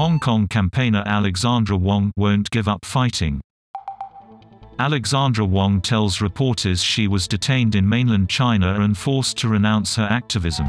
Hong Kong campaigner Alexandra Wong won't give up fighting. Alexandra Wong tells reporters she was detained in mainland China and forced to renounce her activism.